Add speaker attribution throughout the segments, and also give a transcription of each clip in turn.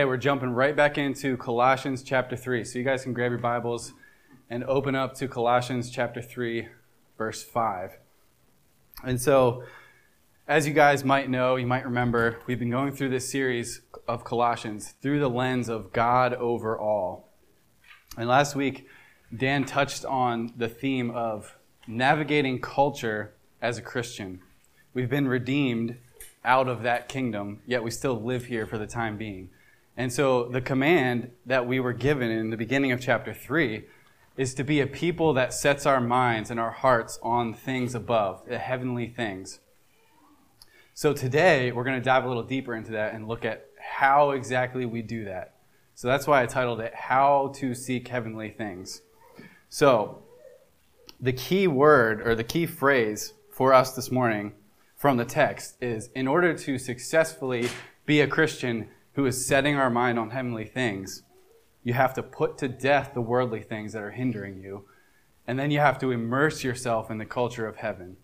Speaker 1: today, we're jumping right back into Colossians chapter 3. So you guys can grab your Bibles and open up to Colossians chapter 3, verse 5. And so, as you guys might know, you might remember, we've been going through this series of Colossians through the lens of God over all. And last week, Dan touched on the theme of navigating culture as a Christian. We've been redeemed out of that kingdom, yet we still live here for the time being. And so the command that we were given in the beginning of chapter 3 is to be a people that sets our minds and our hearts on things above, the heavenly things. So today we're going to dive a little deeper into that and look at how exactly we do that. So that's why I titled it How to Seek Heavenly Things. So the key word or the key phrase for us this morning from the text is in order to successfully be a Christian who is setting our mind on heavenly things, you have to put to death the worldly things that are hindering you, and then you have to immerse yourself in the culture of heaven.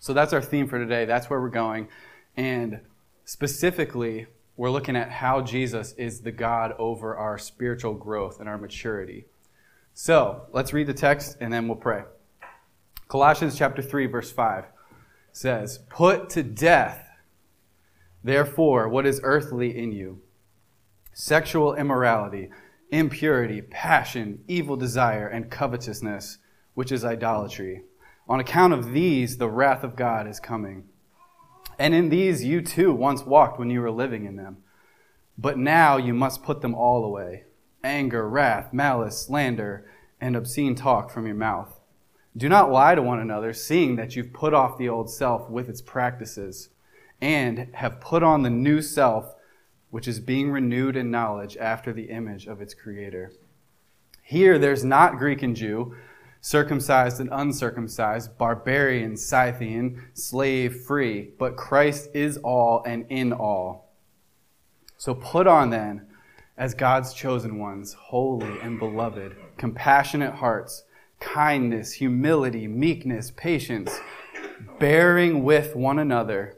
Speaker 1: So that's our theme for today. That's where we're going. And specifically, we're looking at how Jesus is the God over our spiritual growth and our maturity. So let's read the text and then we'll pray. Colossians chapter 3, verse 5 says, Put to death, therefore, what is earthly in you sexual immorality, impurity, passion, evil desire, and covetousness, which is idolatry. On account of these, the wrath of God is coming. And in these you too once walked when you were living in them. But now you must put them all away anger, wrath, malice, slander, and obscene talk from your mouth. Do not lie to one another, seeing that you've put off the old self with its practices, and have put on the new self, which is being renewed in knowledge after the image of its creator. Here there's not Greek and Jew, circumcised and uncircumcised, barbarian, Scythian, slave, free, but Christ is all and in all. So put on then, as God's chosen ones, holy and beloved, compassionate hearts kindness, humility, meekness, patience, bearing with one another.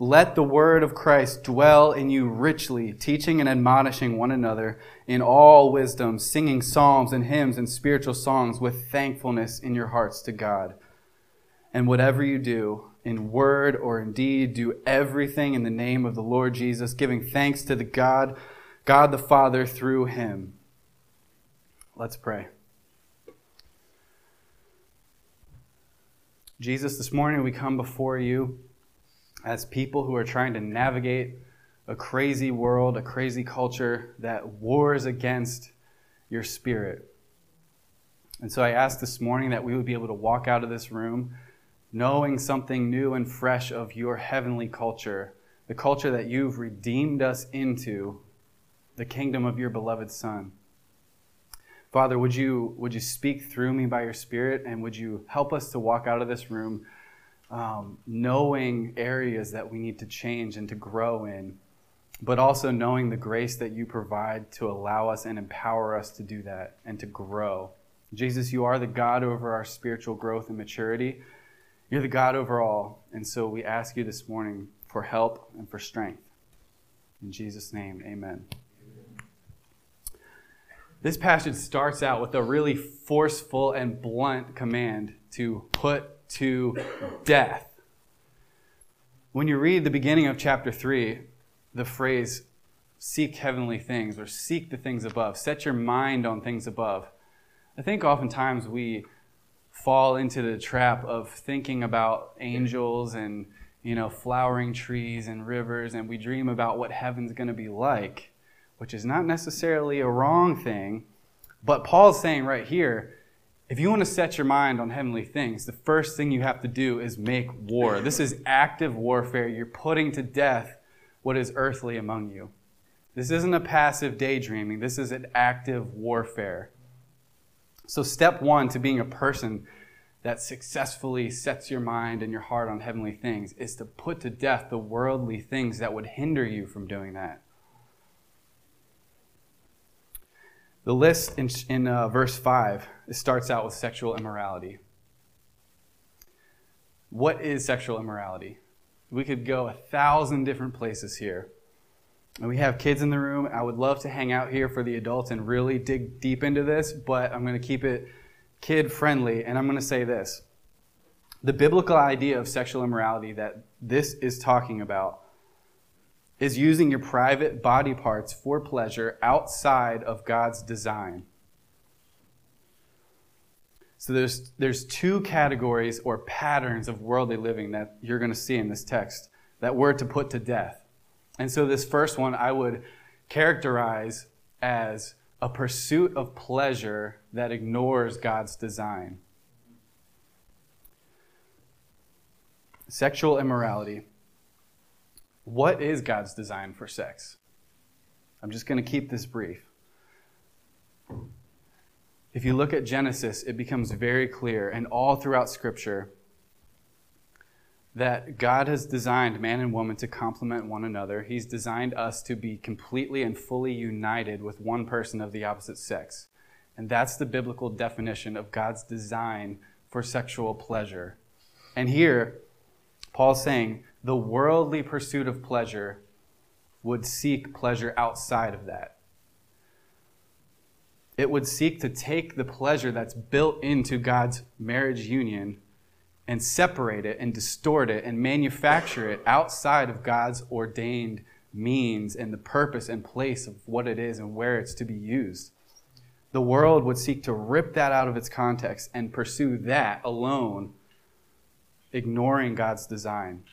Speaker 1: Let the word of Christ dwell in you richly, teaching and admonishing one another in all wisdom, singing psalms and hymns and spiritual songs with thankfulness in your hearts to God. And whatever you do, in word or in deed, do everything in the name of the Lord Jesus, giving thanks to the God, God the Father through him. Let's pray. Jesus, this morning we come before you as people who are trying to navigate a crazy world, a crazy culture that wars against your spirit. And so I ask this morning that we would be able to walk out of this room knowing something new and fresh of your heavenly culture, the culture that you've redeemed us into, the kingdom of your beloved Son. Father, would you, would you speak through me by your Spirit and would you help us to walk out of this room um, knowing areas that we need to change and to grow in, but also knowing the grace that you provide to allow us and empower us to do that and to grow. Jesus, you are the God over our spiritual growth and maturity. You're the God over all. And so we ask you this morning for help and for strength. In Jesus' name, amen. This passage starts out with a really forceful and blunt command to put to death. When you read the beginning of chapter 3, the phrase seek heavenly things or seek the things above, set your mind on things above, I think oftentimes we fall into the trap of thinking about angels and you know flowering trees and rivers and we dream about what heaven's going to be like which is not necessarily a wrong thing but paul's saying right here if you want to set your mind on heavenly things, the first thing you have to do is make war. This is active warfare. You're putting to death what is earthly among you. This isn't a passive daydreaming, this is an active warfare. So, step one to being a person that successfully sets your mind and your heart on heavenly things is to put to death the worldly things that would hinder you from doing that. The list in, in uh, verse 5 it starts out with sexual immorality. What is sexual immorality? We could go a thousand different places here. And we have kids in the room. I would love to hang out here for the adults and really dig deep into this, but I'm going to keep it kid friendly. And I'm going to say this the biblical idea of sexual immorality that this is talking about is using your private body parts for pleasure outside of God's design. So there's, there's two categories or patterns of worldly living that you're going to see in this text that we're to put to death. And so this first one I would characterize as a pursuit of pleasure that ignores God's design. Sexual immorality. What is God's design for sex? I'm just going to keep this brief. If you look at Genesis, it becomes very clear, and all throughout Scripture, that God has designed man and woman to complement one another. He's designed us to be completely and fully united with one person of the opposite sex. And that's the biblical definition of God's design for sexual pleasure. And here, Paul's saying the worldly pursuit of pleasure would seek pleasure outside of that. It would seek to take the pleasure that's built into God's marriage union and separate it and distort it and manufacture it outside of God's ordained means and the purpose and place of what it is and where it's to be used. The world would seek to rip that out of its context and pursue that alone, ignoring God's design.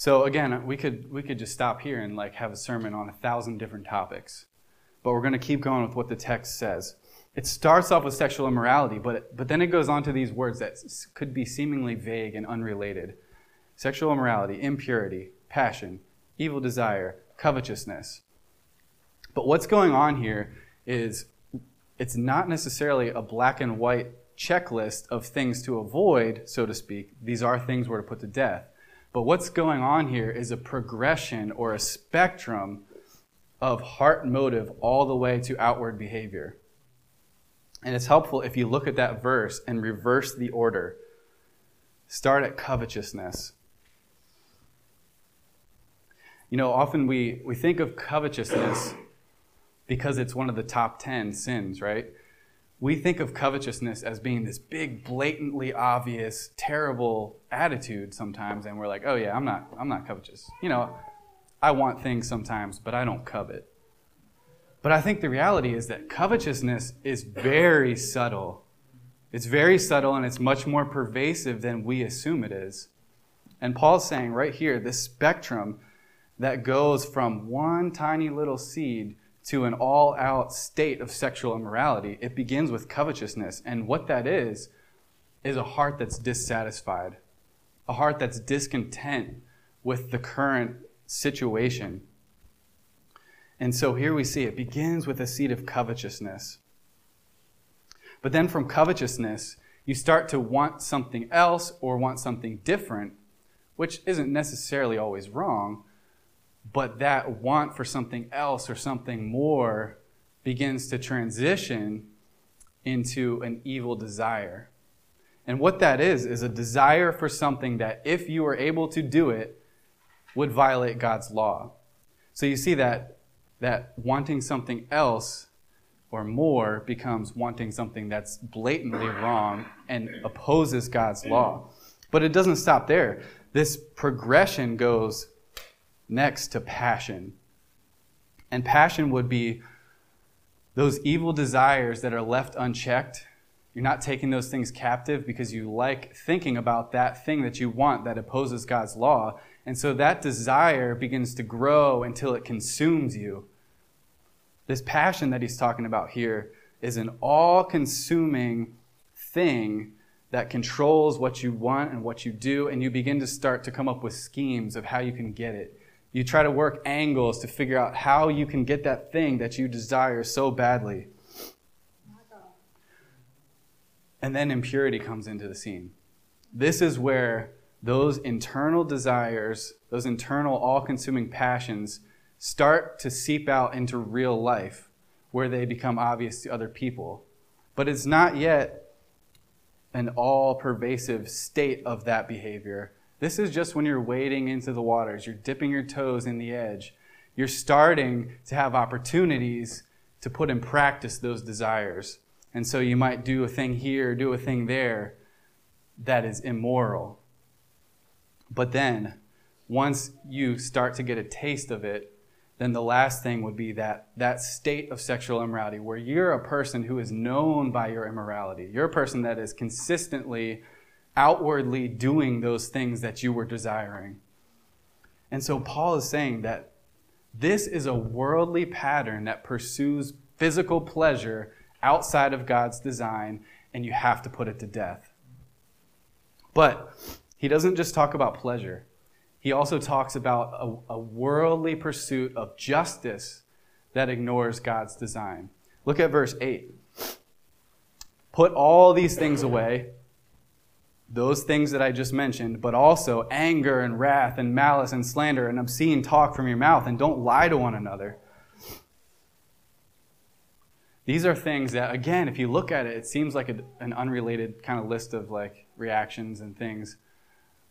Speaker 1: So again, we could we could just stop here and like have a sermon on a thousand different topics. But we're going to keep going with what the text says. It starts off with sexual immorality, but, but then it goes on to these words that could be seemingly vague and unrelated sexual immorality, impurity, passion, evil desire, covetousness. But what's going on here is it's not necessarily a black and white checklist of things to avoid, so to speak. These are things we're to put to death. But what's going on here is a progression or a spectrum of heart motive all the way to outward behavior. And it's helpful if you look at that verse and reverse the order. Start at covetousness. You know, often we, we think of covetousness because it's one of the top 10 sins, right? We think of covetousness as being this big, blatantly obvious, terrible attitude sometimes, and we're like, oh yeah, I'm not, I'm not covetous. You know, I want things sometimes, but I don't covet. But I think the reality is that covetousness is very subtle. It's very subtle and it's much more pervasive than we assume it is. And Paul's saying right here this spectrum that goes from one tiny little seed to an all out state of sexual immorality, it begins with covetousness. And what that is, is a heart that's dissatisfied, a heart that's discontent with the current situation. And so here we see it begins with a seed of covetousness. But then from covetousness, you start to want something else or want something different, which isn't necessarily always wrong, but that want for something else or something more begins to transition into an evil desire. And what that is, is a desire for something that if you are able to do it, would violate God's law. So you see that, that wanting something else or more becomes wanting something that's blatantly wrong and opposes God's law. But it doesn't stop there. This progression goes next to passion. And passion would be those evil desires that are left unchecked. You're not taking those things captive because you like thinking about that thing that you want that opposes God's law. And so that desire begins to grow until it consumes you. This passion that he's talking about here is an all consuming thing that controls what you want and what you do, and you begin to start to come up with schemes of how you can get it. You try to work angles to figure out how you can get that thing that you desire so badly. And then impurity comes into the scene. This is where those internal desires, those internal all consuming passions, start to seep out into real life where they become obvious to other people. But it's not yet an all pervasive state of that behavior. This is just when you're wading into the waters, you're dipping your toes in the edge. You're starting to have opportunities to put in practice those desires. And so you might do a thing here, do a thing there that is immoral. But then, once you start to get a taste of it, then the last thing would be that, that state of sexual immorality where you're a person who is known by your immorality. You're a person that is consistently, outwardly doing those things that you were desiring. And so Paul is saying that this is a worldly pattern that pursues physical pleasure outside of God's design, and you have to put it to death. But he doesn't just talk about pleasure he also talks about a, a worldly pursuit of justice that ignores God's design. Look at verse 8. Put all these things away, those things that I just mentioned, but also anger and wrath and malice and slander and obscene talk from your mouth, and don't lie to one another. These are things that, again, if you look at it, it seems like a, an unrelated kind of list of like reactions and things.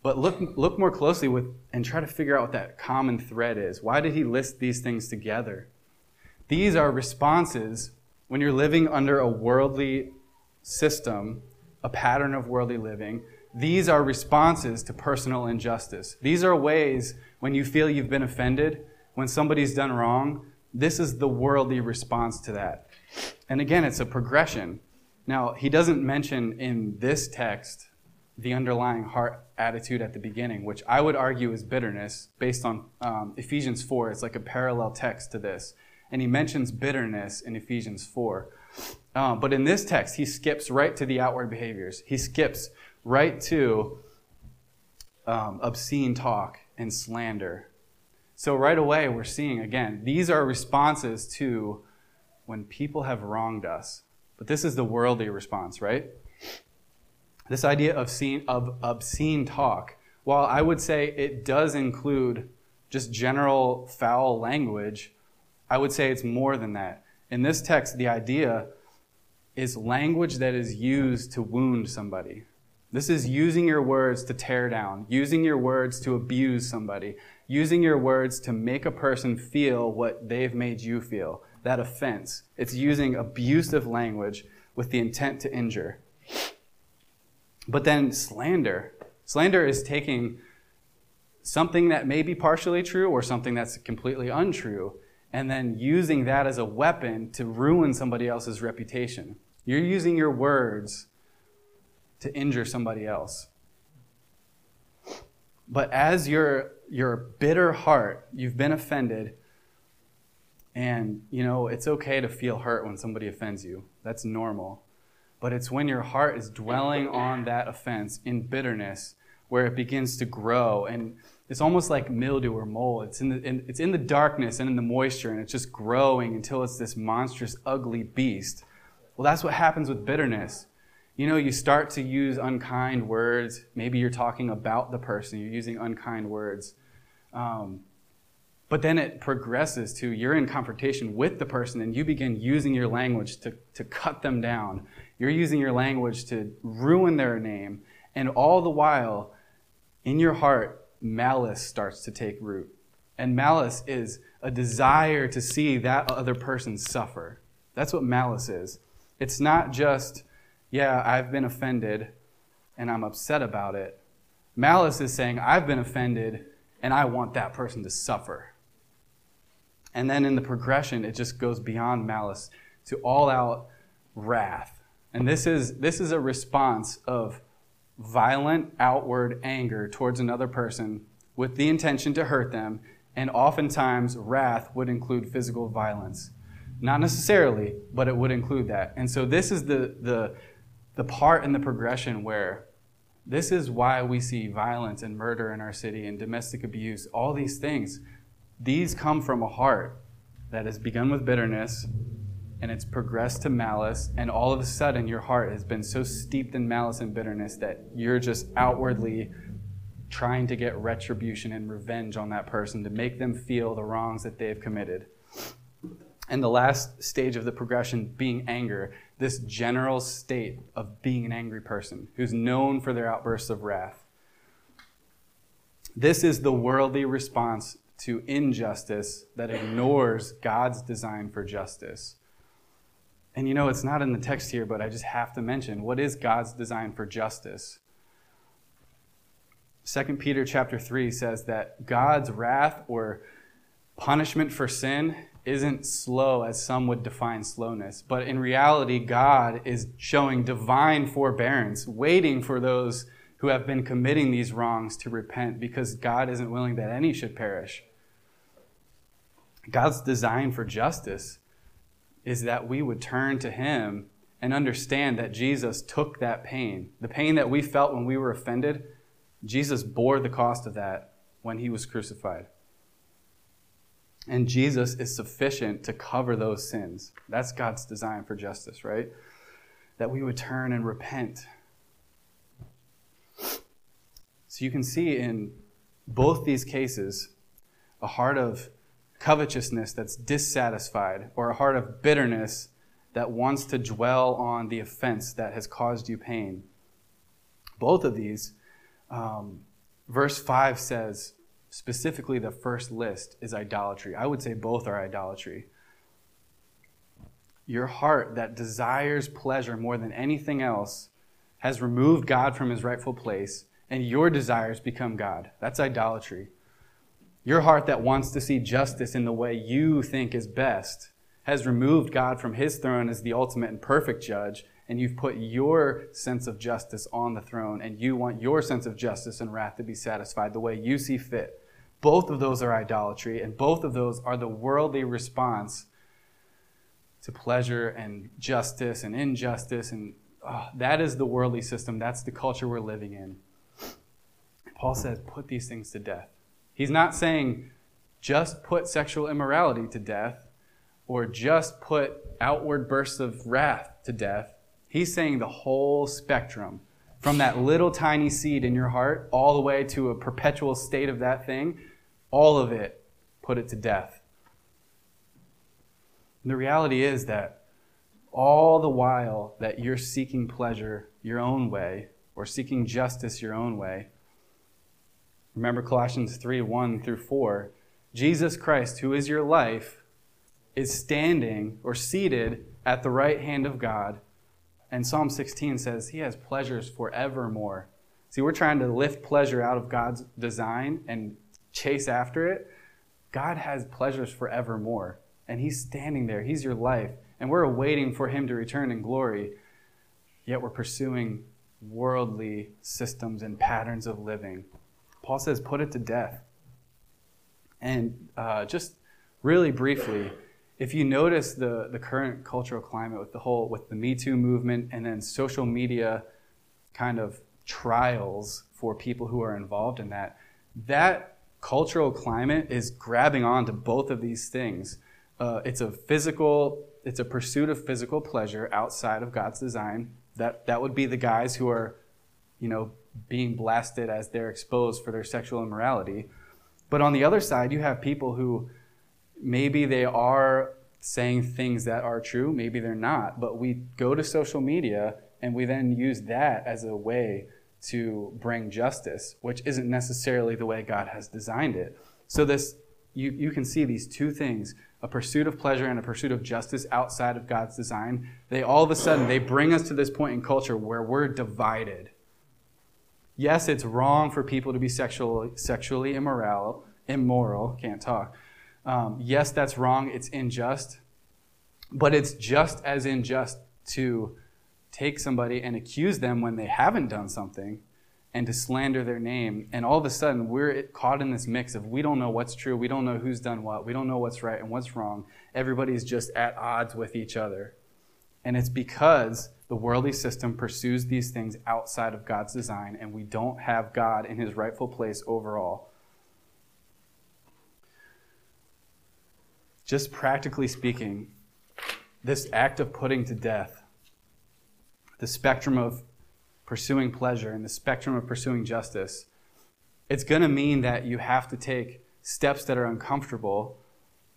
Speaker 1: But look, look more closely with and try to figure out what that common thread is. Why did he list these things together? These are responses when you're living under a worldly system, a pattern of worldly living. These are responses to personal injustice. These are ways when you feel you've been offended, when somebody's done wrong. This is the worldly response to that. And again, it's a progression. Now, he doesn't mention in this text the underlying heart attitude at the beginning, which I would argue is bitterness, based on um, Ephesians 4. It's like a parallel text to this. And he mentions bitterness in Ephesians 4. Um, but in this text, he skips right to the outward behaviors. He skips right to um, obscene talk and slander. So right away, we're seeing again, these are responses to when people have wronged us. But this is the worldly response, right? This idea of, scene, of obscene talk, while I would say it does include just general foul language, I would say it's more than that. In this text, the idea is language that is used to wound somebody. This is using your words to tear down, using your words to abuse somebody, using your words to make a person feel what they've made you feel, that offense. It's using abusive language with the intent to injure. But then slander. Slander is taking something that may be partially true or something that's completely untrue and then using that as a weapon to ruin somebody else's reputation. You're using your words to injure somebody else. But as your, your bitter heart, you've been offended, and you know, it's okay to feel hurt when somebody offends you. That's normal. But it's when your heart is dwelling on that offense in bitterness where it begins to grow. And it's almost like mildew or mold. It's in, the, in, it's in the darkness and in the moisture, and it's just growing until it's this monstrous, ugly beast. Well, that's what happens with bitterness. You know, you start to use unkind words. Maybe you're talking about the person, you're using unkind words. Um, but then it progresses to you're in confrontation with the person and you begin using your language to, to cut them down you're using your language to ruin their name. And all the while, in your heart, malice starts to take root. And malice is a desire to see that other person suffer. That's what malice is. It's not just, yeah, I've been offended and I'm upset about it. Malice is saying, I've been offended and I want that person to suffer. And then in the progression, it just goes beyond malice to all out wrath and this is, this is a response of violent outward anger towards another person with the intention to hurt them, and oftentimes wrath would include physical violence. Not necessarily, but it would include that. And so this is the, the, the part in the progression where this is why we see violence and murder in our city and domestic abuse, all these things. These come from a heart that has begun with bitterness and it's progressed to malice, and all of a sudden your heart has been so steeped in malice and bitterness that you're just outwardly trying to get retribution and revenge on that person to make them feel the wrongs that they've committed. And the last stage of the progression being anger, this general state of being an angry person who's known for their outbursts of wrath. This is the worldly response to injustice that ignores God's design for justice. And you know, it's not in the text here, but I just have to mention what is God's design for justice? 2 Peter chapter 3 says that God's wrath or punishment for sin isn't slow as some would define slowness, but in reality, God is showing divine forbearance, waiting for those who have been committing these wrongs to repent because God isn't willing that any should perish. God's design for justice is that we would turn to Him and understand that Jesus took that pain. The pain that we felt when we were offended, Jesus bore the cost of that when He was crucified. And Jesus is sufficient to cover those sins. That's God's design for justice, right? That we would turn and repent. So you can see in both these cases a heart of covetousness that's dissatisfied, or a heart of bitterness that wants to dwell on the offense that has caused you pain. Both of these, um, verse 5 says, specifically the first list is idolatry. I would say both are idolatry. Your heart that desires pleasure more than anything else has removed God from his rightful place, and your desires become God. That's idolatry. Your heart that wants to see justice in the way you think is best has removed God from his throne as the ultimate and perfect judge, and you've put your sense of justice on the throne, and you want your sense of justice and wrath to be satisfied the way you see fit. Both of those are idolatry, and both of those are the worldly response to pleasure and justice and injustice. And oh, that is the worldly system. That's the culture we're living in. Paul says, put these things to death. He's not saying just put sexual immorality to death or just put outward bursts of wrath to death. He's saying the whole spectrum from that little tiny seed in your heart all the way to a perpetual state of that thing, all of it, put it to death. And the reality is that all the while that you're seeking pleasure your own way or seeking justice your own way, Remember Colossians 3 1 through 4. Jesus Christ, who is your life, is standing or seated at the right hand of God. And Psalm 16 says he has pleasures forevermore. See, we're trying to lift pleasure out of God's design and chase after it. God has pleasures forevermore. And he's standing there. He's your life. And we're waiting for him to return in glory. Yet we're pursuing worldly systems and patterns of living Paul says, put it to death. And uh, just really briefly, if you notice the, the current cultural climate with the whole, with the Me Too movement and then social media kind of trials for people who are involved in that, that cultural climate is grabbing onto both of these things. Uh, it's a physical, it's a pursuit of physical pleasure outside of God's design. That, that would be the guys who are, you know, being blasted as they're exposed for their sexual immorality. But on the other side, you have people who maybe they are saying things that are true, maybe they're not, but we go to social media and we then use that as a way to bring justice, which isn't necessarily the way God has designed it. So this you, you can see these two things a pursuit of pleasure and a pursuit of justice outside of God's design, they all of a sudden they bring us to this point in culture where we're divided Yes, it's wrong for people to be sexually, sexually immoral, immoral, can't talk. Um, yes, that's wrong. It's unjust. But it's just as unjust to take somebody and accuse them when they haven't done something and to slander their name. And all of a sudden, we're caught in this mix of we don't know what's true, we don't know who's done what, we don't know what's right and what's wrong. Everybody's just at odds with each other. And it's because the worldly system pursues these things outside of God's design, and we don't have God in his rightful place overall. Just practically speaking, this act of putting to death the spectrum of pursuing pleasure and the spectrum of pursuing justice, it's going to mean that you have to take steps that are uncomfortable.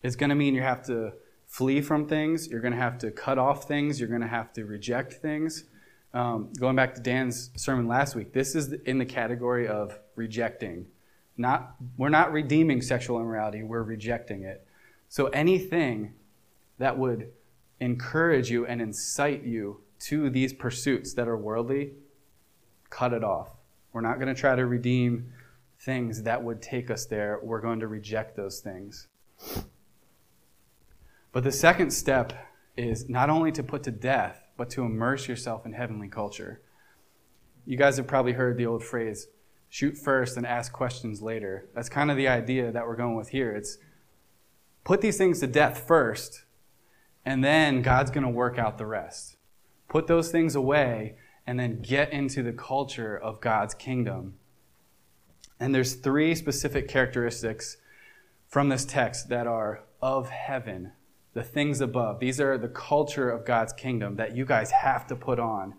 Speaker 1: It's going to mean you have to flee from things. You're going to have to cut off things. You're going to have to reject things. Um, going back to Dan's sermon last week, this is in the category of rejecting. Not, we're not redeeming sexual immorality, we're rejecting it. So anything that would encourage you and incite you to these pursuits that are worldly, cut it off. We're not going to try to redeem things that would take us there. We're going to reject those things. But the second step is not only to put to death, but to immerse yourself in heavenly culture. You guys have probably heard the old phrase, shoot first and ask questions later. That's kind of the idea that we're going with here. It's put these things to death first, and then God's going to work out the rest. Put those things away, and then get into the culture of God's kingdom. And there's three specific characteristics from this text that are of heaven, the things above. These are the culture of God's kingdom that you guys have to put on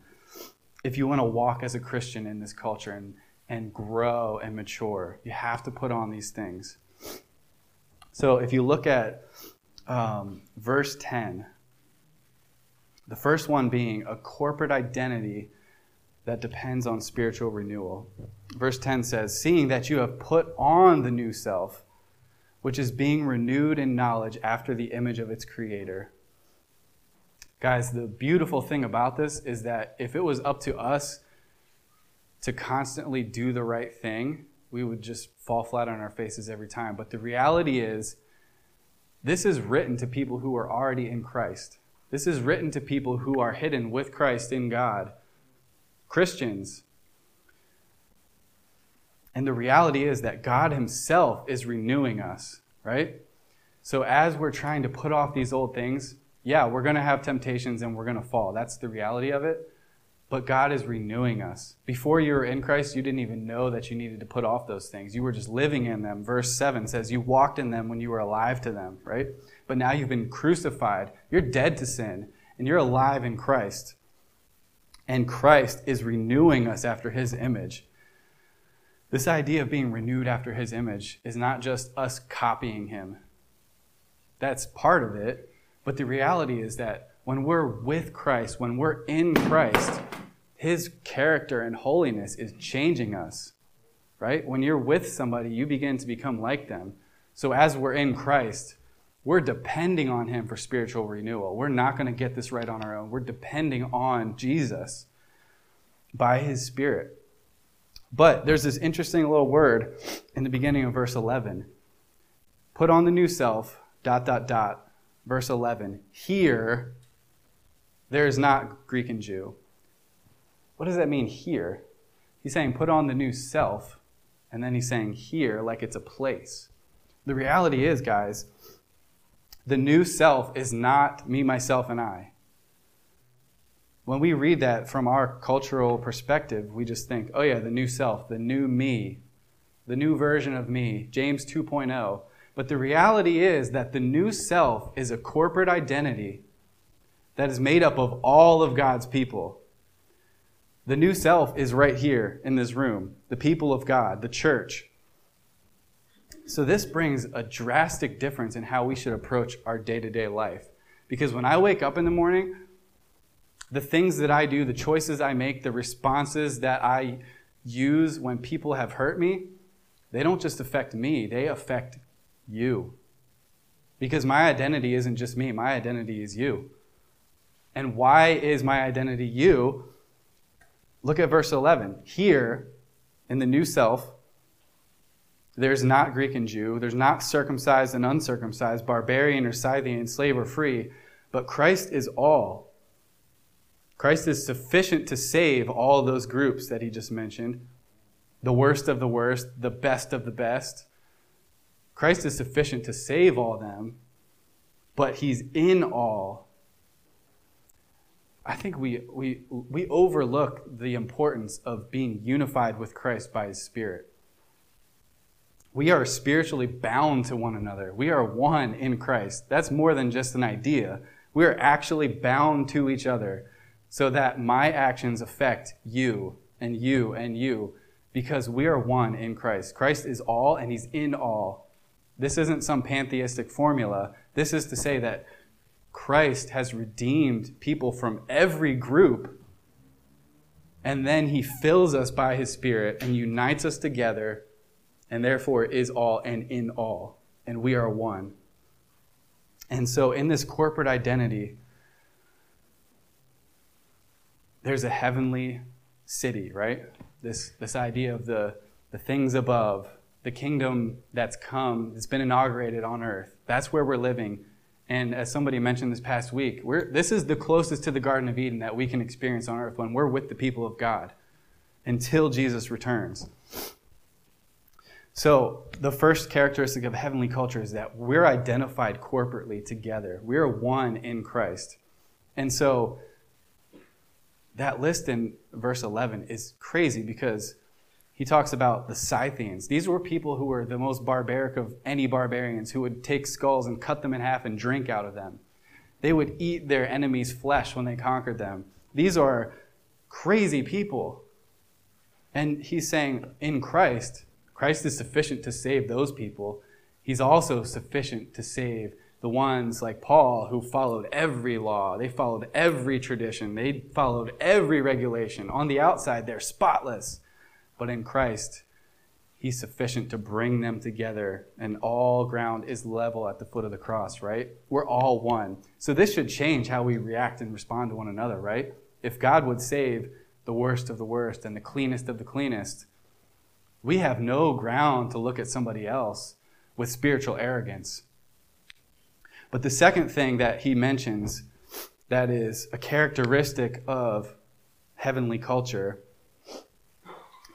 Speaker 1: if you want to walk as a Christian in this culture and and grow and mature. You have to put on these things. So if you look at um, verse 10, the first one being a corporate identity that depends on spiritual renewal. Verse 10 says, Seeing that you have put on the new self, which is being renewed in knowledge after the image of its creator. Guys, the beautiful thing about this is that if it was up to us to constantly do the right thing, we would just fall flat on our faces every time. But the reality is, this is written to people who are already in Christ. This is written to people who are hidden with Christ in God, Christians. And the reality is that God Himself is renewing us, right? So as we're trying to put off these old things, yeah, we're going to have temptations and we're going to fall. That's the reality of it but God is renewing us. Before you were in Christ, you didn't even know that you needed to put off those things. You were just living in them. Verse 7 says, You walked in them when you were alive to them, right? But now you've been crucified. You're dead to sin, and you're alive in Christ. And Christ is renewing us after his image. This idea of being renewed after his image is not just us copying him. That's part of it. But the reality is that when we're with Christ, when we're in Christ, his character and holiness is changing us, right? When you're with somebody, you begin to become like them. So as we're in Christ, we're depending on Him for spiritual renewal. We're not going to get this right on our own. We're depending on Jesus by His Spirit. But there's this interesting little word in the beginning of verse 11. Put on the new self, dot, dot, dot. Verse 11. Here, there is not Greek and Jew. What does that mean here? He's saying put on the new self, and then he's saying here like it's a place. The reality is, guys, the new self is not me, myself, and I. When we read that from our cultural perspective, we just think, oh, yeah, the new self, the new me, the new version of me, James 2.0. But the reality is that the new self is a corporate identity that is made up of all of God's people. The new self is right here in this room, the people of God, the church. So, this brings a drastic difference in how we should approach our day to day life. Because when I wake up in the morning, the things that I do, the choices I make, the responses that I use when people have hurt me, they don't just affect me, they affect you. Because my identity isn't just me, my identity is you. And why is my identity you? Look at verse 11. Here, in the new self, there's not Greek and Jew, there's not circumcised and uncircumcised, barbarian or Scythian, slave or free, but Christ is all. Christ is sufficient to save all those groups that he just mentioned the worst of the worst, the best of the best. Christ is sufficient to save all them, but he's in all I think we, we, we overlook the importance of being unified with Christ by His Spirit. We are spiritually bound to one another. We are one in Christ. That's more than just an idea. We are actually bound to each other so that my actions affect you and you and you because we are one in Christ. Christ is all and he's in all. This isn't some pantheistic formula. This is to say that Christ has redeemed people from every group and then he fills us by his Spirit and unites us together, and therefore is all and in all. And we are one. And so, in this corporate identity, there's a heavenly city, right? This, this idea of the, the things above, the kingdom that's come, that's been inaugurated on earth. That's where we're living. And as somebody mentioned this past week, this is the closest to the Garden of Eden that we can experience on earth when we're with the people of God until Jesus returns. So, the first characteristic of heavenly culture is that we're identified corporately together. We're one in Christ. And so, that list in verse 11 is crazy because he talks about the Scythians. These were people who were the most barbaric of any barbarians who would take skulls and cut them in half and drink out of them. They would eat their enemies' flesh when they conquered them. These are crazy people. And he's saying, in Christ, Christ is sufficient to save those people. He's also sufficient to save the ones like Paul who followed every law. They followed every tradition. They followed every regulation. On the outside, they're spotless. But in Christ, He's sufficient to bring them together, and all ground is level at the foot of the cross, right? We're all one. So this should change how we react and respond to one another, right? If God would save the worst of the worst and the cleanest of the cleanest, we have no ground to look at somebody else with spiritual arrogance. But the second thing that he mentions that is a characteristic of heavenly culture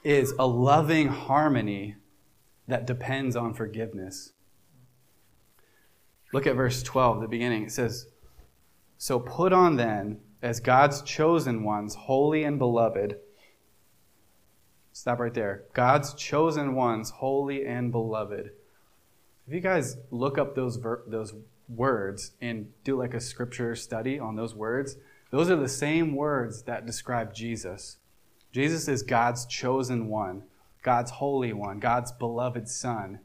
Speaker 1: is a loving harmony that depends on forgiveness. Look at verse 12, the beginning. It says, So put on then, as God's chosen ones, holy and beloved. Stop right there. God's chosen ones, holy and beloved. If you guys look up those, ver- those words and do like a scripture study on those words, those are the same words that describe Jesus. Jesus is God's chosen one, God's holy one, God's beloved son.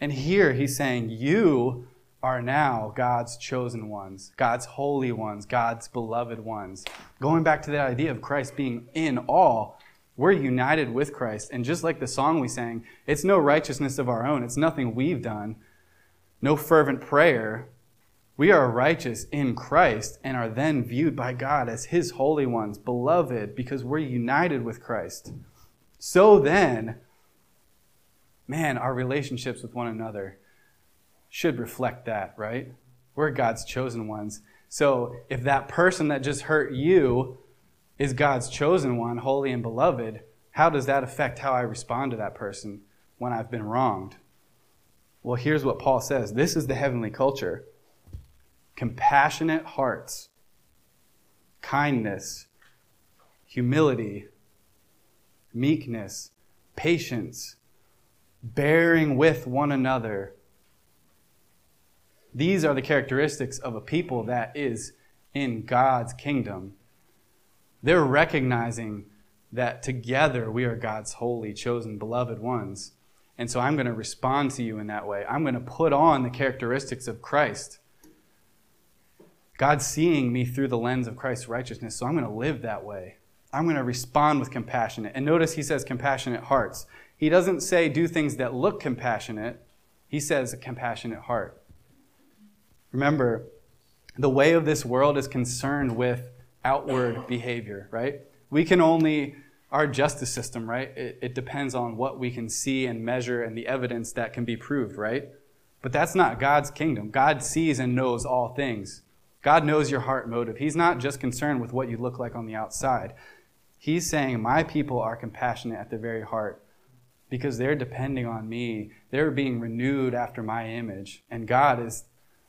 Speaker 1: And here he's saying, You are now God's chosen ones, God's holy ones, God's beloved ones. Going back to the idea of Christ being in all, we're united with Christ. And just like the song we sang, it's no righteousness of our own, it's nothing we've done, no fervent prayer. We are righteous in Christ and are then viewed by God as His holy ones, beloved, because we're united with Christ. So then, man, our relationships with one another should reflect that, right? We're God's chosen ones. So if that person that just hurt you is God's chosen one, holy and beloved, how does that affect how I respond to that person when I've been wronged? Well, here's what Paul says this is the heavenly culture compassionate hearts, kindness, humility, meekness, patience, bearing with one another. These are the characteristics of a people that is in God's kingdom. They're recognizing that together we are God's holy, chosen, beloved ones. And so I'm going to respond to you in that way. I'm going to put on the characteristics of Christ. God's seeing me through the lens of Christ's righteousness, so I'm going to live that way. I'm going to respond with compassionate. And notice he says compassionate hearts. He doesn't say do things that look compassionate, he says a compassionate heart. Remember, the way of this world is concerned with outward behavior, right? We can only, our justice system, right? It, it, depends on what we can see and measure and the evidence that can be proved, right? But that's not God's kingdom. God sees and knows all things. God knows your heart motive. He's not just concerned with what you look like on the outside. He's saying, My people are compassionate at the very heart because they're depending on me. They're being renewed after my image. And God is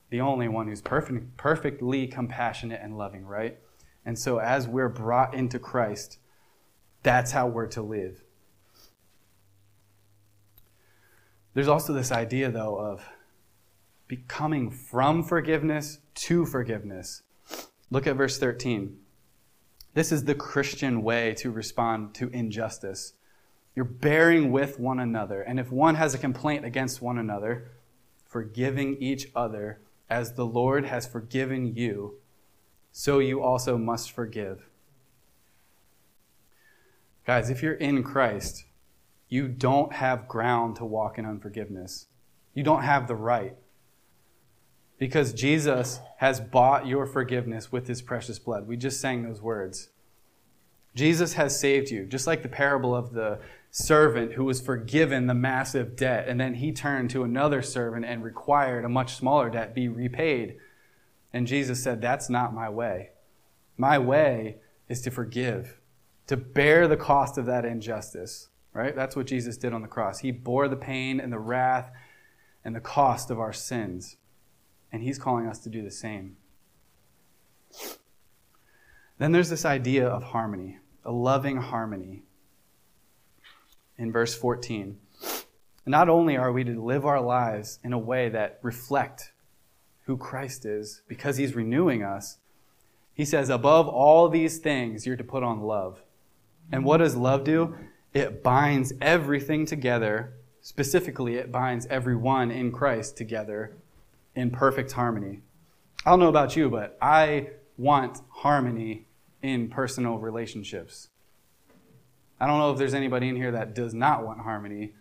Speaker 1: the only one who's perfect, perfectly compassionate and loving, right? And so as we're brought into Christ, that's how we're to live. There's also this idea, though, of becoming from forgiveness to forgiveness. Look at verse 13. This is the Christian way to respond to injustice. You're bearing with one another. And if one has a complaint against one another, forgiving each other as the Lord has forgiven you, so you also must forgive. Guys, if you're in Christ, you don't have ground to walk in unforgiveness. You don't have the right. Because Jesus has bought your forgiveness with his precious blood. We just sang those words. Jesus has saved you, just like the parable of the servant who was forgiven the massive debt, and then he turned to another servant and required a much smaller debt be repaid. And Jesus said, That's not my way. My way is to forgive, to bear the cost of that injustice, right? That's what Jesus did on the cross. He bore the pain and the wrath and the cost of our sins. And he's calling us to do the same. Then there's this idea of harmony, a loving harmony in verse 14. Not only are we to live our lives in a way that reflect who Christ is because he's renewing us, he says, above all these things, you're to put on love. And what does love do? It binds everything together. Specifically, it binds everyone in Christ together in perfect harmony. I don't know about you, but I want harmony in personal relationships. I don't know if there's anybody in here that does not want harmony.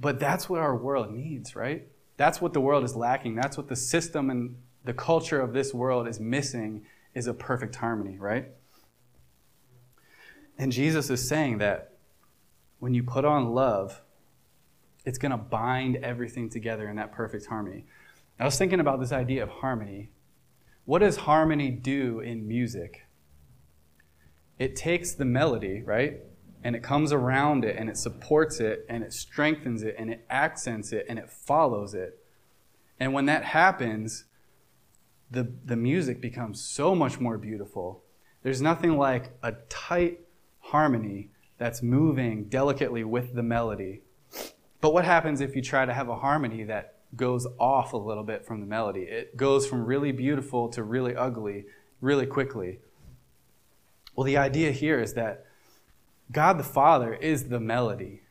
Speaker 1: But that's what our world needs, right? That's what the world is lacking. That's what the system and the culture of this world is missing is a perfect harmony, right? And Jesus is saying that when you put on love, it's going to bind everything together in that perfect harmony. I was thinking about this idea of harmony. What does harmony do in music? it takes the melody, right? And it comes around it and it supports it and it strengthens it and it accents it and it follows it. And when that happens, the, the music becomes so much more beautiful. There's nothing like a tight harmony that's moving delicately with the melody. But what happens if you try to have a harmony that goes off a little bit from the melody? It goes from really beautiful to really ugly really quickly. Well, the idea here is that God the Father is the melody.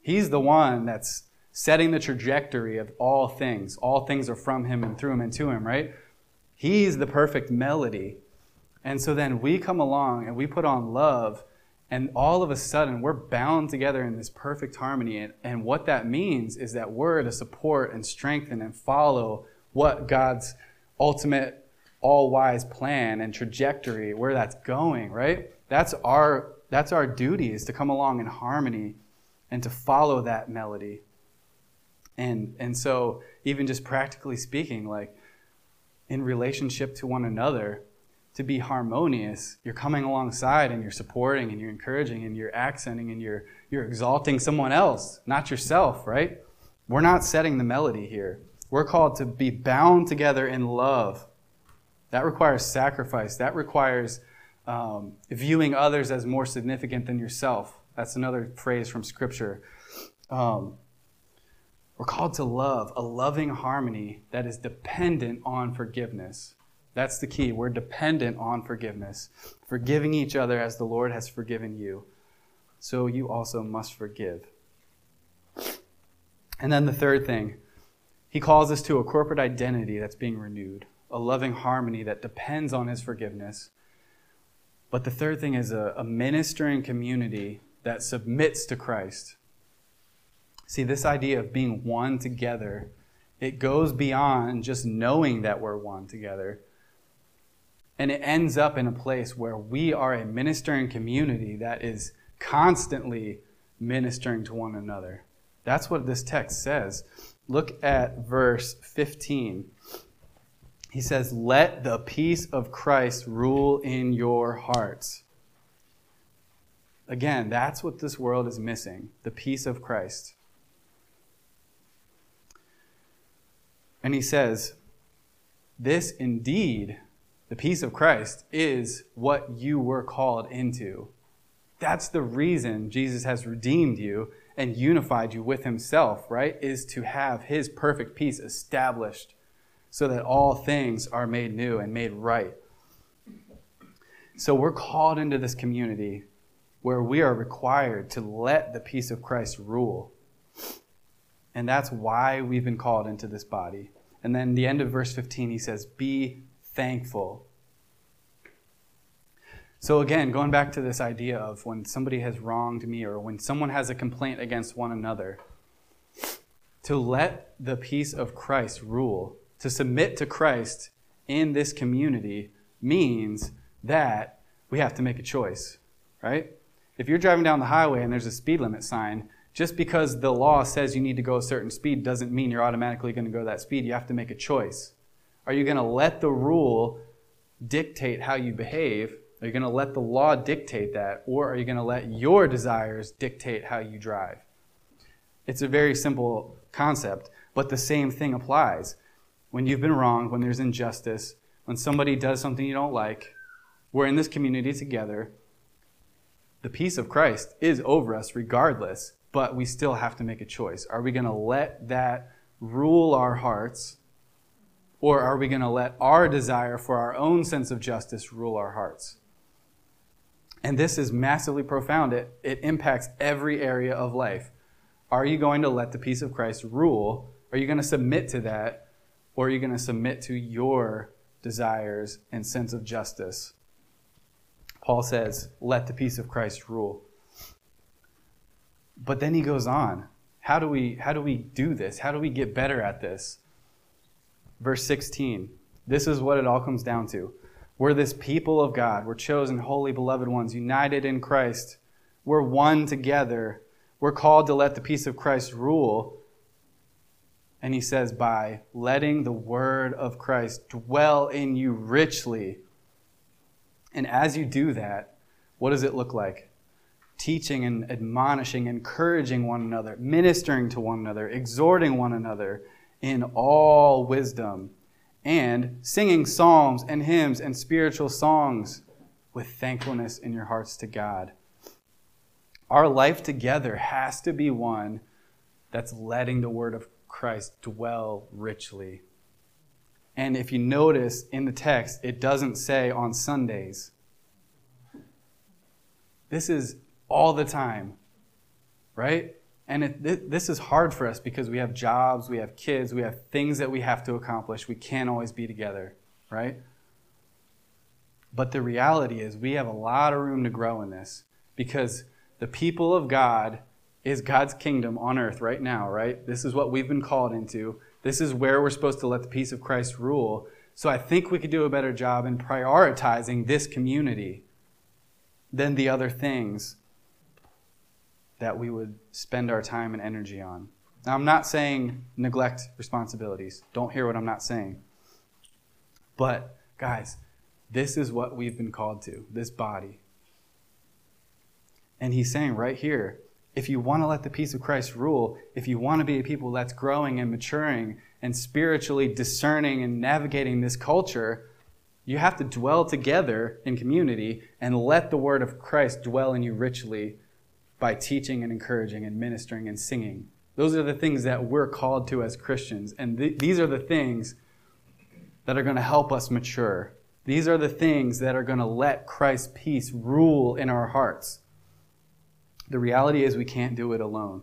Speaker 1: He's the one that's setting the trajectory of all things. All things are from Him and through Him and to Him, right? He's the perfect melody. And so then we come along and we put on love, and all of a sudden we're bound together in this perfect harmony. And, and what that means is that we're to support and strengthen and follow what God's ultimate all wise plan and trajectory, where that's going, right? That's our, that's our duty is to come along in harmony and to follow that melody. And, and so, even just practically speaking, like in relationship to one another, to be harmonious, you're coming alongside and you're supporting and you're encouraging and you're accenting and you're, you're exalting someone else, not yourself, right? We're not setting the melody here. We're called to be bound together in love that requires sacrifice. That requires um, viewing others as more significant than yourself. That's another phrase from Scripture. Um, we're called to love, a loving harmony that is dependent on forgiveness. That's the key. We're dependent on forgiveness, forgiving each other as the Lord has forgiven you. So you also must forgive. And then the third thing, he calls us to a corporate identity that's being renewed a loving harmony that depends on his forgiveness. But the third thing is a, a ministering community that submits to Christ. See, this idea of being one together, it goes beyond just knowing that we're one together. And it ends up in a place where we are a ministering community that is constantly ministering to one another. That's what this text says. Look at verse 15 he says, Let the peace of Christ rule in your hearts. Again, that's what this world is missing the peace of Christ. And he says, This indeed, the peace of Christ, is what you were called into. That's the reason Jesus has redeemed you and unified you with himself, right? Is to have his perfect peace established so that all things are made new and made right. So we're called into this community where we are required to let the peace of Christ rule. And that's why we've been called into this body. And then the end of verse 15, he says, Be thankful. So, again, going back to this idea of when somebody has wronged me or when someone has a complaint against one another, to let the peace of Christ rule, to submit to Christ in this community means that we have to make a choice, right? If you're driving down the highway and there's a speed limit sign, just because the law says you need to go a certain speed doesn't mean you're automatically going to go that speed. You have to make a choice. Are you going to let the rule dictate how you behave? Are you going to let the law dictate that? Or are you going to let your desires dictate how you drive? It's a very simple concept, but the same thing applies. When you've been wronged, when there's injustice, when somebody does something you don't like, we're in this community together. The peace of Christ is over us regardless, but we still have to make a choice. Are we going to let that rule our hearts? Or are we going to let our desire for our own sense of justice rule our hearts? And this is massively profound. It, it impacts every area of life. Are you going to let the peace of Christ rule? Are you going to submit to that? Or are you going to submit to your desires and sense of justice? Paul says, let the peace of Christ rule. But then he goes on. How do we how do we do this? How do we get better at this? Verse 16. This is what it all comes down to. We're this people of God. We're chosen, holy, beloved ones, united in Christ. We're one together. We're called to let the peace of Christ rule. And he says, by letting the word of Christ dwell in you richly. And as you do that, what does it look like? Teaching and admonishing, encouraging one another, ministering to one another, exhorting one another in all wisdom, and singing psalms and hymns and spiritual songs with thankfulness in your hearts to God. Our life together has to be one that's letting the word of Christ dwell richly. And if you notice in the text, it doesn't say on Sundays. This is all the time, right? And it, this is hard for us because we have jobs, we have kids, we have things that we have to accomplish. We can't always be together, right? But the reality is, we have a lot of room to grow in this because the people of God is God's kingdom on earth right now, right? This is what we've been called into. This is where we're supposed to let the peace of Christ rule. So I think we could do a better job in prioritizing this community than the other things that we would spend our time and energy on. Now, I'm not saying neglect responsibilities. Don't hear what I'm not saying. But, guys, this is what we've been called to this body. And he's saying right here if you want to let the peace of Christ rule, if you want to be a people that's growing and maturing and spiritually discerning and navigating this culture, you have to dwell together in community and let the word of Christ dwell in you richly by teaching and encouraging and ministering and singing. Those are the things that we're called to as Christians. And th- these are the things that are going to help us mature. These are the things that are going to let Christ's peace rule in our hearts. The reality is, we can't do it alone.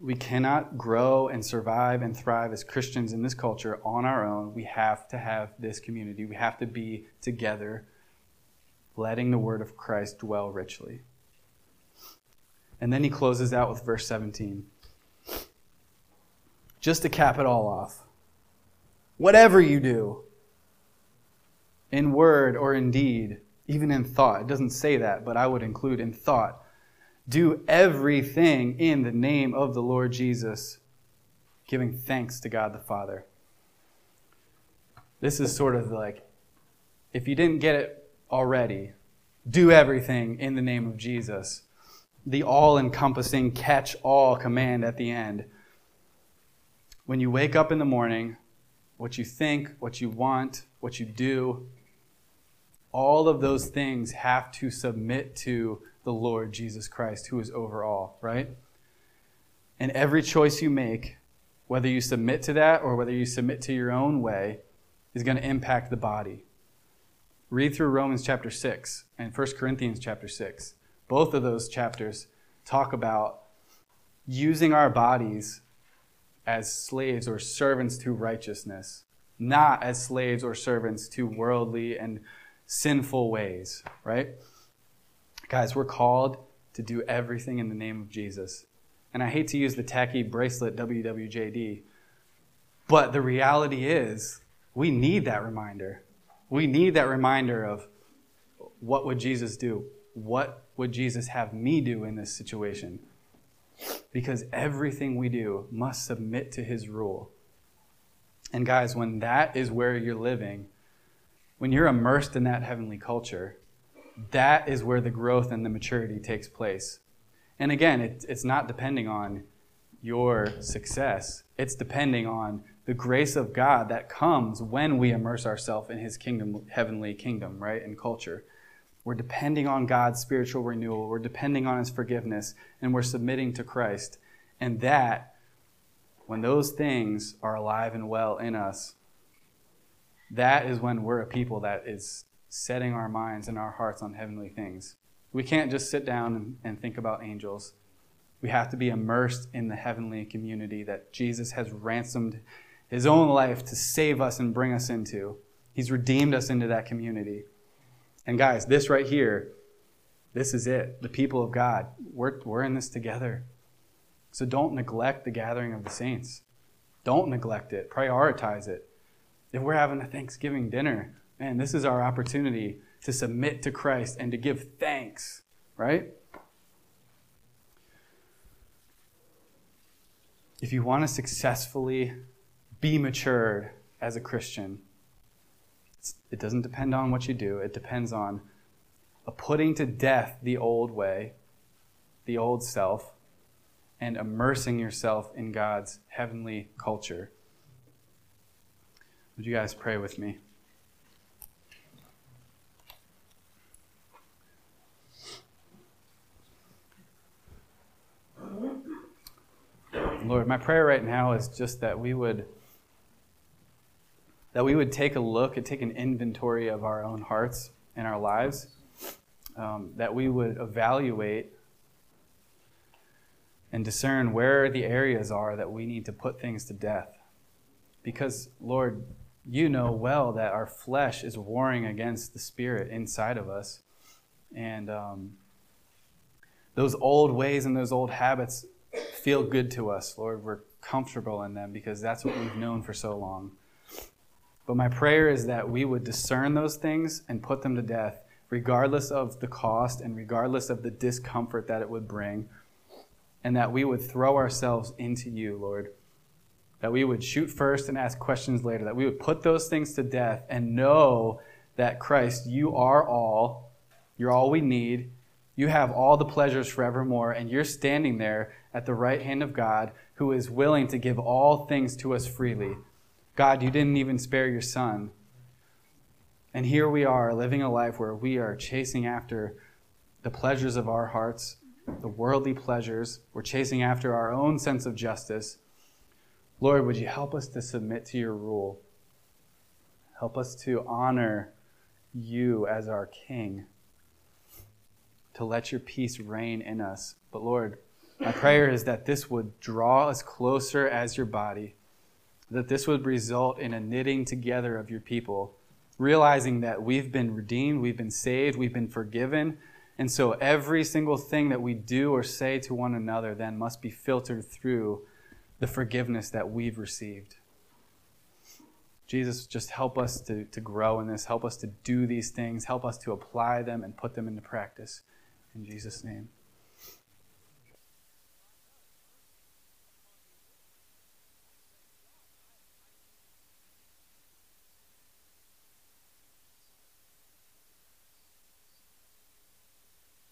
Speaker 1: We cannot grow and survive and thrive as Christians in this culture on our own. We have to have this community. We have to be together, letting the word of Christ dwell richly. And then he closes out with verse 17. Just to cap it all off. Whatever you do, in word or in deed, even in thought. It doesn't say that, but I would include in thought. Do everything in the name of the Lord Jesus, giving thanks to God the Father. This is sort of like, if you didn't get it already, do everything in the name of Jesus. The all encompassing catch all command at the end. When you wake up in the morning, what you think, what you want, what you do, all of those things have to submit to the Lord Jesus Christ, who is over all, right? And every choice you make whether you submit to that or whether you submit to your own way, is going to impact the body. Read through Romans chapter 6 and 1 Corinthians chapter 6. Both of those chapters talk about using our bodies as slaves or servants to righteousness, not as slaves or servants to worldly and sinful ways, right? Guys, we're called to do everything in the name of Jesus. And I hate to use the tacky bracelet WWJD, but the reality is we need that reminder. We need that reminder of what would Jesus do? What would Jesus have me do in this situation? Because everything we do must submit to his rule. And guys, when that is where you're living, when you're immersed in that heavenly culture, that is where the growth and the maturity takes place. And again, it, it's not depending on your success, it's depending on the grace of God that comes when we immerse ourselves in His kingdom, heavenly kingdom, right, and culture. We're depending on God's spiritual renewal. We're depending on His forgiveness, and we're submitting to Christ. And that, when those things are alive and well in us, that is when we're a people that is setting our minds and our hearts on heavenly things. We can't just sit down and, and think about angels. We have to be immersed in the heavenly community that Jesus has ransomed his own life to save us and bring us into. He's redeemed us into that community. And guys, this right here, this is it. The people of God, we're, we're in this together. So don't neglect the gathering of the saints. Don't neglect it. Prioritize it. If we're having a Thanksgiving dinner, man, this is our opportunity to submit to Christ and to give thanks, right? If you want to successfully be matured as a Christian, it doesn't depend on what you do, it depends on a putting to death the old way, the old self, and immersing yourself in God's heavenly culture. Would you guys pray with me? Lord, my prayer right now is just that we would that we would take a look and take an inventory of our own hearts and our lives, um, that we would evaluate and discern where the areas are that we need to put things to death. Because, Lord, you know well that our flesh is warring against the spirit inside of us. And um, those old ways and those old habits feel good to us, Lord. We're comfortable in them because that's what we've known for so long. But my prayer is that we would discern those things and put them to death, regardless of the cost and regardless of the discomfort that it would bring, and that we would throw ourselves into you, Lord. That we would shoot first and ask questions later, that we would put those things to death and know that Christ, you are all, you're all we need, you have all the pleasures forevermore, and you're standing there at the right hand of God who is willing to give all things to us freely. God, you didn't even spare your son. And here we are living a life where we are chasing after the pleasures of our hearts, the worldly pleasures. We're chasing after our own sense of justice. Lord, would you help us to submit to your rule? Help us to honor you as our King, to let your peace reign in us. But Lord, my prayer is that this would draw us closer as your body that this would result in a knitting together of your people, realizing that we've been redeemed, we've been saved, we've been forgiven. And so every single thing that we do or say to one another then must be filtered through the forgiveness that we've received. Jesus, just help us to, to grow in this. Help us to do these things. Help us to apply them and put them into practice. In Jesus' name.